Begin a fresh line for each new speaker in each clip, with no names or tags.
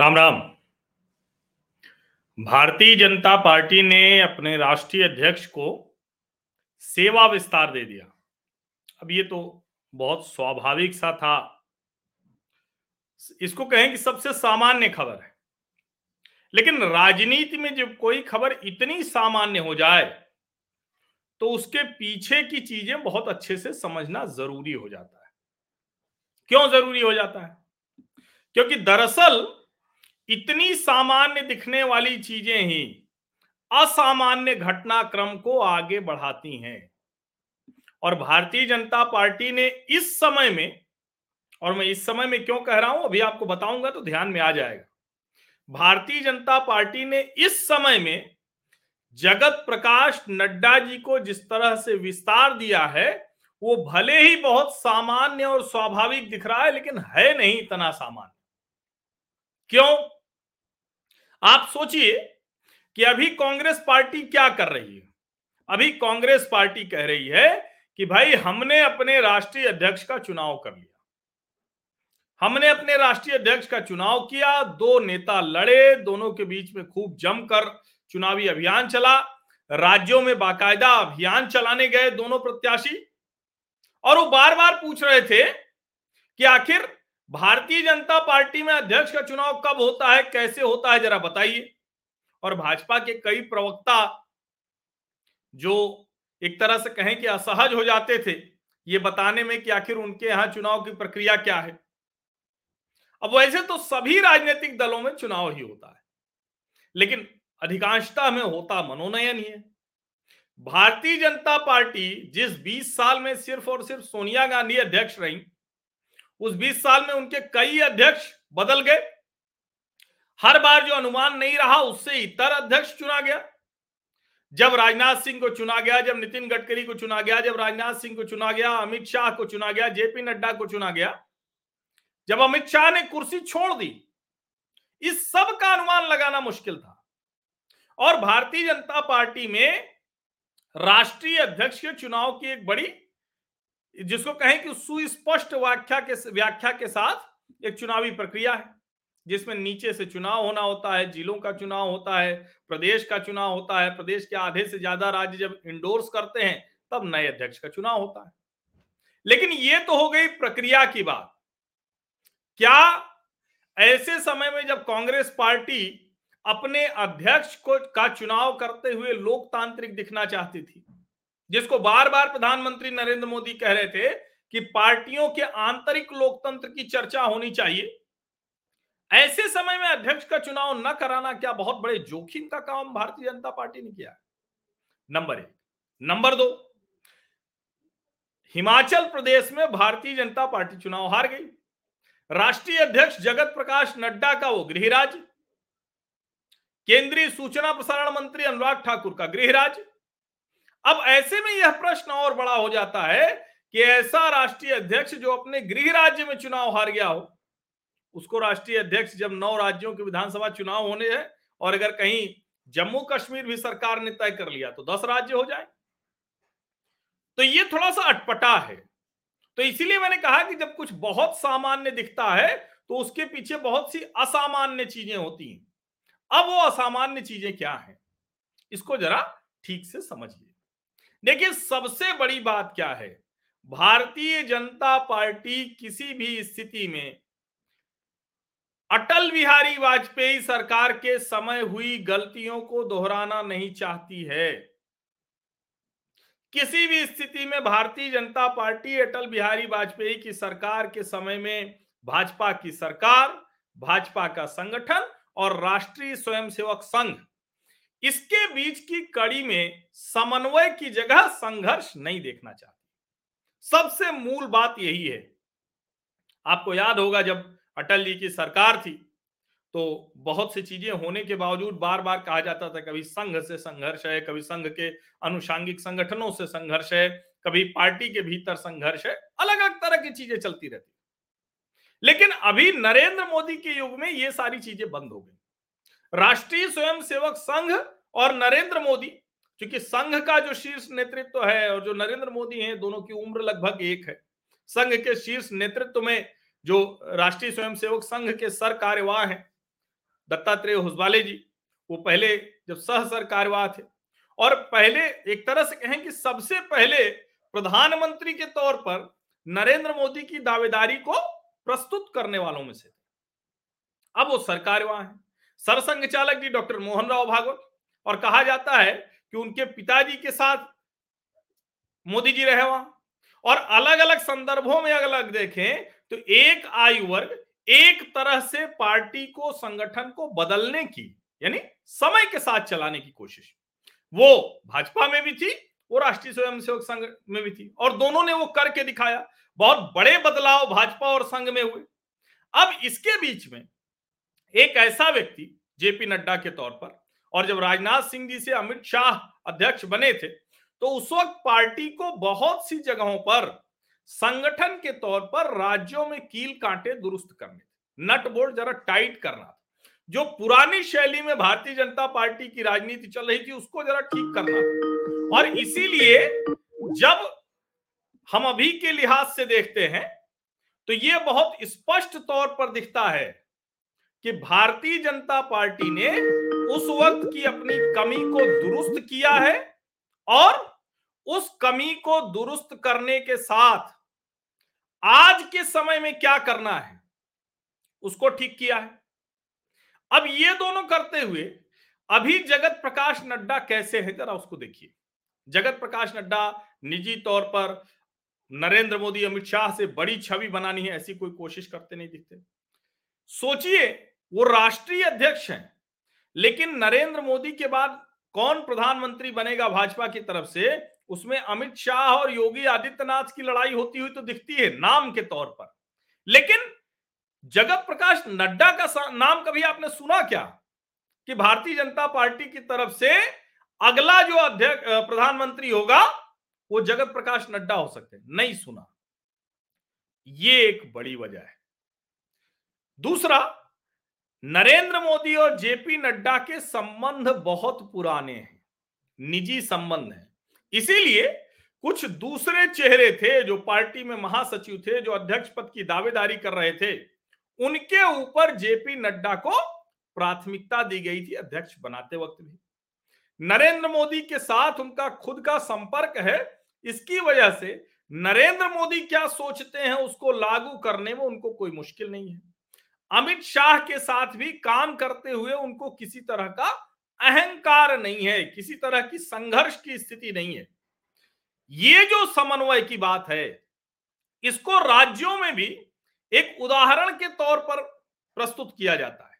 Ram Ram. Bharatiya Janata party ने अपने राष्ट्रीय अध्यक्ष को सेवा विस्तार दे दिया। अब ये तो बहुत स्वाभाविक सा था। इसको कहें कि सबसे सामान्य खबर है। लेकिन राजनीति में जब कोई खबर इतनी सामान्य हो जाए तो उसके पीछे की चीज़ें बहुत अच्छे से समझना ज़रूरी हो जाता है। क्यों ज़रूरी हो जाता है? क्योंकि दरअसल इतनी सामान्य दिखने वाली चीज़ें ही असामान्य घटनाक्रम को आगे बढ़ाती हैं। और भारतीय जनता पार्टी ने इस समय में, और मैं इस समय में क्यों कह रहा हूँ, अभी आपको बताऊँगा तो ध्यान में आ जाएगा। भारतीय जनता पार्टी ने इस समय में जगत प्रकाश नड्डा जी को जिस तरह से विस्तार दिया है, वो भले ही बहुत सामान्य और स्वाभाविक दिख रहा है, लेकिन है नहीं इतना सामान्य। क्यों? आप सोचिए कि अभी कांग्रेस पार्टी क्या कर रही है। अभी कांग्रेस पार्टी कह रही है कि भाई हमने अपने राष्ट्रीय अध्यक्ष का चुनाव कर लिया। हमने अपने राष्ट्रीय अध्यक्ष का चुनाव किया, दो नेता लड़े, दोनों के बीच में खूब जमकर चुनावी अभियान चला, राज्यों में बाकायदा अभियान चलाने गए दोनों प्रत्याशी। और वो बार बार पूछ रहे थे कि आखिर भारतीय जनता पार्टी में अध्यक्ष का चुनाव कब होता है, कैसे होता है, जरा बताइए। और भाजपा के कई प्रवक्ता जो एक तरह से कहें कि असहज हो जाते थे, ये बताने में कि आखिर उनके यहाँ चुनाव की प्रक्रिया क्या है। अब वैसे तो सभी राजनीतिक दलों में चुनाव ही होता है, लेकिन अधिकांशता में होता मनोनयन ही है। भारतीय जनता पार्टी जिस 20 साल में सिर्फ़ और सिर्फ़ सोनिया गांधी अध्यक्ष रही उस 20 साल में उनके कई अध्यक्ष बदल गए। हर बार जो अनुमान नहीं रहा, उससे इतर अध्यक्ष चुना गया। जब राजनाथ सिंह को चुना गया, जब नितिन गडकरी को चुना गया, जब राजनाथ सिंह को चुना गया, अमित शाह को चुना गया, जेपी नड्डा को चुना गया, जब अमित शाह ने कुर्सी छोड़ दी, इस सब का अनुमान लगाना मुश्किल था। और भारतीय जनता पार्टी में राष्ट्रीय अध्यक्ष के चुनाव की एक बड़ी जिसको कहें कि सुस्पष्ट व्याख्या के व्याख्या के साथ एक चुनावी प्रक्रिया है, जिसमें नीचे से चुनाव होना होता है, जिलों का चुनाव होता है, प्रदेश का चुनाव होता है, प्रदेश के आधे से ज़्यादा राज्य जब इंडोर्स करते हैं, तब नए अध्यक्ष का चुनाव होता है। लेकिन ये तो हो गई प्रक्रिया की बात। क्या ऐसे समय में जब कांग्रेस पार्टी अपने अध्यक्ष को, का चुनाव करते हुए लोकतांत्रिक दिखना चाहती थी जिसको बार बार प्रधानमंत्री नरेंद्र मोदी कह रहे थे कि पार्टियों के आंतरिक लोकतंत्र की चर्चा होनी चाहिए। ऐसे समय में अध्यक्ष का चुनाव न कराना क्या बहुत बड़े जोखिम का काम भारतीय जनता पार्टी ने किया? नंबर एक। नंबर दो, हिमाचल प्रदेश में भारतीय जनता पार्टी चुनाव हार गई। राष्ट्रीय अध्यक्ष जगत प्रकाश नड्डा का वो गृह राज्य। केंद्रीय सूचना प्रसारण मंत्री अनुराग ठाकुर का गृह राज्य। अब ऐसे में यह प्रश्न और बड़ा हो जाता है कि ऐसा राष्ट्रीय अध्यक्ष जो अपने गृह राज्य में चुनाव हार गया हो, उसको राष्ट्रीय अध्यक्ष जब नौ राज्यों के विधानसभा चुनाव होने हैं और अगर कहीं जम्मू कश्मीर भी सरकार ने तय कर लिया तो दस राज्य हो जाए। तो ये थोड़ा सा अटपटा है। तो इसीलिए मैंने कहा कि जब कुछ बहुत सामान्य दिखता है तो उसके पीछे बहुत सी असामान्य चीज़ें होती हैं। अब वो असामान्य चीज़ें क्या है, इसको जरा ठीक से समझिए। देखिए, सबसे बड़ी बात क्या है? भारतीय जनता पार्टी किसी भी स्थिति में अटल बिहारी वाजपेयी सरकार के समय हुई गलतियों को दोहराना नहीं चाहती है। किसी भी स्थिति में भारतीय जनता पार्टी अटल बिहारी वाजपेयी की सरकार के समय में भाजपा की सरकार, भाजपा का संगठन और राष्ट्रीय स्वयंसेवक संघ इसके बीच की कड़ी में समन्वय की जगह संघर्ष नहीं देखना चाहती। सबसे मूल बात यही है। आपको याद होगा जब अटल जी की सरकार थी तो बहुत सी चीज़ें होने के बावजूद बार बार कहा जाता था, कभी संघ से संघर्ष है, कभी संघ के अनुषांगिक संगठनों से संघर्ष है, कभी पार्टी के भीतर संघर्ष है अलग अलग तरह की चीज़ें चलती रहती लेकिन अभी नरेंद्र मोदी के युग में ये सारी चीज़ें बंद हो गई। राष्ट्रीय स्वयंसेवक संघ और नरेंद्र मोदी, क्योंकि संघ का जो शीर्ष नेतृत्व तो है और जो नरेंद्र मोदी हैं, दोनों की उम्र लगभग एक है। संघ के शीर्ष नेतृत्व में जो राष्ट्रीय स्वयंसेवक संघ के सर कार्यवाह हैं, दत्तात्रेय हुसवाले जी, वो पहले जब सह सर कार्यवाह थे। और पहले एक तरह से कहें कि सबसे पहले प्रधानमंत्री के तौर पर नरेंद्र मोदी की दावेदारी को प्रस्तुत करने वालों में से अब वो सरकारवाह है। सरसंघ चालक जी डॉक्टर मोहन राव भागवत। और कहा जाता है कि उनके पिताजी के साथ मोदी जी रहे वहाँ। और अलग अलग संदर्भों में अलग देखें तो एक आयु वर्ग एक तरह से पार्टी को, संगठन को बदलने की, यानी समय के साथ चलाने की कोशिश। वो भाजपा में भी थी, वो राष्ट्रीय स्वयंसेवक संघ में भी थी, और दोनों ने वो करके दिखाया। बहुत बड़े बदलाव भाजपा और संघ में हुए। अब इसके बीच में एक ऐसा व्यक्ति जेपी नड्डा के तौर पर, और जब राजनाथ सिंह जी से अमित शाह अध्यक्ष बने थे तो उस वक्त पार्टी को बहुत सी जगहों पर संगठन के तौर पर राज्यों में कील कांटे दुरुस्त करने, नट बोल्ट जरा टाइट करना जो पुरानी शैली में भारतीय जनता पार्टी की राजनीति चल रही थी, उसको जरा ठीक करना था। और इसीलिए जब हम अभी के लिहाज से देखते हैं तो ये बहुत स्पष्ट तौर पर दिखता है कि भारतीय जनता पार्टी ने उस वक्त की अपनी कमी को दुरुस्त किया है और उस कमी को दुरुस्त करने के साथ आज के समय में क्या करना है, उसको ठीक किया है। अब ये दोनों करते हुए अभी जगत प्रकाश नड्डा कैसे है, जरा उसको देखिए। जगत प्रकाश नड्डा निजी तौर पर नरेंद्र मोदी, अमित शाह से बड़ी छवि बनानी है, ऐसी कोई कोशिश करते नहीं दिखते। सोचिए वो राष्ट्रीय अध्यक्ष हैं। लेकिन नरेंद्र मोदी के बाद कौन प्रधानमंत्री बनेगा भाजपा की तरफ़ से? उसमें अमित शाह और योगी आदित्यनाथ की लड़ाई होती हुई तो दिखती है नाम के तौर पर। लेकिन जगत प्रकाश नड्डा का नाम कभी आपने सुना क्या? कि भारतीय जनता पार्टी की तरफ़ से अगला जो अध्यक्ष प्रधानमंत्री होगा, वो जगत प्रकाश नड्डा हो सकते नहीं सुना। ये एक बड़ी वजह है। दूसरा नरेंद्र मोदी और जेपी नड्डा के संबंध बहुत पुराने हैं, निजी संबंध हैं। इसीलिए कुछ दूसरे चेहरे थे जो पार्टी में महासचिव थे, जो अध्यक्ष पद की दावेदारी कर रहे थे, उनके ऊपर जेपी नड्डा को प्राथमिकता दी गई थी अध्यक्ष बनाते वक्त भी। नरेंद्र मोदी के साथ उनका खुद का संपर्क है, इसकी वजह से नरेंद्र मोदी क्या सोचते हैं उसको लागू करने में उनको कोई मुश्किल नहीं है। अमित शाह के साथ भी काम करते हुए उनको किसी तरह का अहंकार नहीं है, किसी तरह की संघर्ष की स्थिति नहीं है। ये जो समन्वय की बात है, इसको राज्यों में भी एक उदाहरण के तौर पर प्रस्तुत किया जाता है।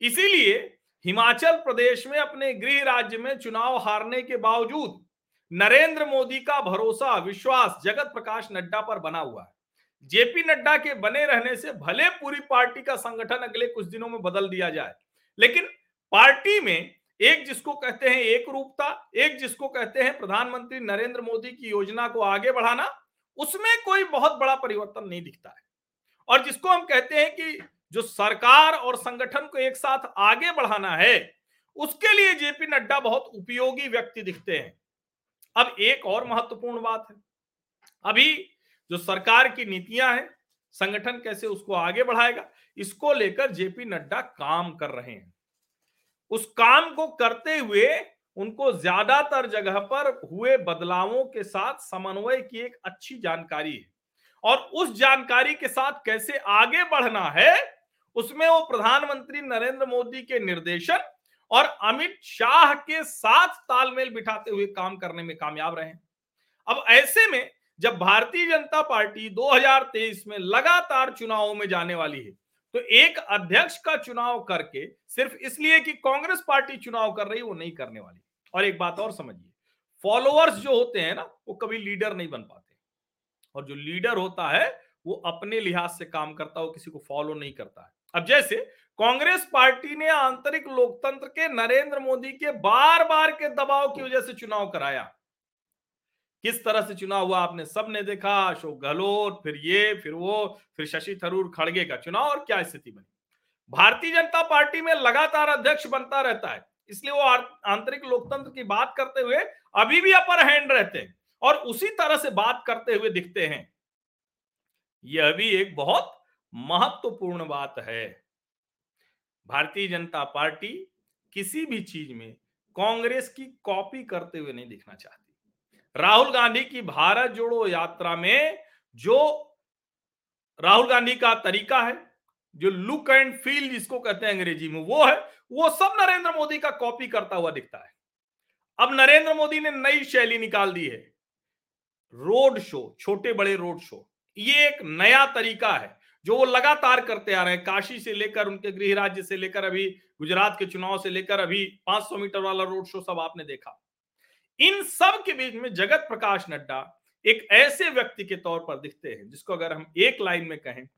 इसीलिए हिमाचल प्रदेश में अपने गृह राज्य में चुनाव हारने के बावजूद नरेंद्र मोदी का भरोसा, विश्वास जगत प्रकाश नड्डा पर बना हुआ है। जेपी नड्डा के बने रहने से भले पूरी पार्टी का संगठन अगले कुछ दिनों में बदल दिया जाए, लेकिन पार्टी में एक जिसको कहते हैं एक रूपता एक जिसको कहते हैं प्रधानमंत्री नरेंद्र मोदी की योजना को आगे बढ़ाना, उसमें कोई बहुत बड़ा परिवर्तन नहीं दिखता है। और जिसको हम कहते हैं कि जो सरकार और संगठन को एक साथ आगे बढ़ाना है, उसके लिए जेपी नड्डा बहुत उपयोगी व्यक्ति दिखते हैं। अब एक और महत्वपूर्ण बात है। अभी जो सरकार की नीतियाँ हैं, संगठन कैसे उसको आगे बढ़ाएगा, इसको लेकर जेपी नड्डा काम कर रहे हैं। उस काम को करते हुए उनको ज़्यादातर जगह पर हुए बदलावों के साथ समन्वय की एक अच्छी जानकारी है। और उस जानकारी के साथ कैसे आगे बढ़ना है, उसमें वो प्रधानमंत्री नरेंद्र मोदी के निर्देशन और अमित शाह के साथ तालमेल बिठाते हुए काम करने में कामयाब रहे अब ऐसे में जब भारतीय जनता पार्टी 2023 में लगातार चुनावों में जाने वाली है तो एक अध्यक्ष का चुनाव करके सिर्फ़ इसलिए कि कांग्रेस पार्टी चुनाव कर रही वो नहीं करने वाली। और एक बात और समझिए फॉलोअर्स जो होते हैं ना, वो कभी लीडर नहीं बन पाते। और जो लीडर होता है, वो अपने लिहाज से काम करता है, वो किसी को फॉलो नहीं करता है। अब जैसे कांग्रेस पार्टी ने आंतरिक लोकतंत्र के नरेंद्र मोदी के बार बार के दबाव की वजह से चुनाव कराया किस तरह से चुनाव हुआ आपने सबने देखा, अशोक गहलोत, फिर ये, फिर वो, फिर शशि थरूर खड़गे का चुनाव और क्या स्थिति बनी? भारतीय जनता पार्टी में लगातार अध्यक्ष बनता रहता है, इसलिए वो आंतरिक लोकतंत्र की बात करते हुए अभी भी अपर हैंड रहते हैं और उसी तरह से बात करते हुए दिखते हैं। यह भी एक बहुत महत्वपूर्ण बात है। भारतीय जनता पार्टी किसी भी चीज़ में कांग्रेस की कॉपी करते हुए नहीं दिखना चाहती। राहुल गांधी की भारत जोड़ो यात्रा में जो राहुल गांधी का तरीका है, जो लुक एंड फील जिसको कहते हैं अंग्रेज़ी में, वो है, वो सब नरेंद्र मोदी का कॉपी करता हुआ दिखता है। अब नरेंद्र मोदी ने नई शैली निकाल दी है, रोड शो, छोटे बड़े रोड शो। ये एक नया तरीका है, जो वो लगातार करते आ रहे हैं, काशी से लेकर उनके गृह राज्य से लेकर अभी गुजरात के चुनाव से लेकर अभी 500 मीटर वाला रोड शो सब आपने देखा। इन सब के बीच में जगत प्रकाश नड्डा एक ऐसे व्यक्ति के तौर पर दिखते हैं, जिसको अगर हम एक लाइन में कहें,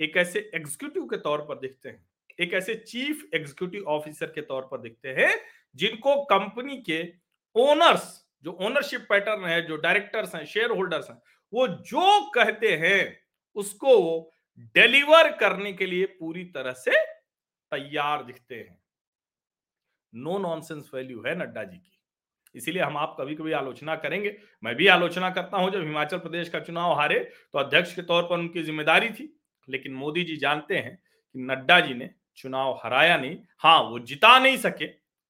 एक ऐसे एग्जीक्यूटिव के तौर पर दिखते हैं, एक ऐसे चीफ एग्जीक्यूटिव ऑफिसर के तौर पर दिखते हैं, जिनको कंपनी के ओनर्स जो ओनरशिप पैटर्न है, जो डायरेक्टर्स हैं शेयर होल्डर्स हैं, वो जो कहते हैं, उसको डिलीवर करने के लिए पूरी तरह से तैयार दिखते हैं। नो नॉनसेंस वैल्यू है नड्डा जी की। इसीलिए हम आप कभी कभी आलोचना करेंगे। मैं भी आलोचना करता हूँ, जब हिमाचल प्रदेश का चुनाव हारे तो अध्यक्ष के तौर पर उनकी ज़िम्मेदारी थी। लेकिन मोदी जी जानते हैं कि नड्डा जी ने चुनाव हराया नहीं। हाँ वो जिता नहीं सके,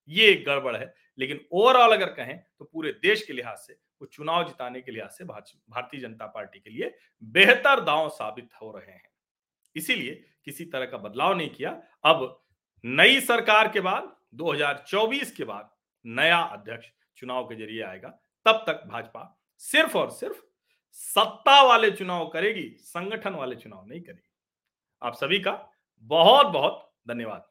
ये एक गड़बड़ है। लेकिन ओवरऑल अगर कहें तो पूरे देश के लिहाज से, वो चुनाव जिताने के लिहाज से भारतीय जनता पार्टी के लिए बेहतर दांव साबित हो रहे हैं। इसीलिए किसी तरह का बदलाव नहीं किया। अब नई सरकार के बाद 2024 के बाद नया अध्यक्ष चुनाव के ज़रिए आएगा, तब तक भाजपा सिर्फ़ और सिर्फ़ सत्ता वाले चुनाव करेगी, संगठन वाले चुनाव नहीं करेगी। आप सभी का बहुत बहुत धन्यवाद।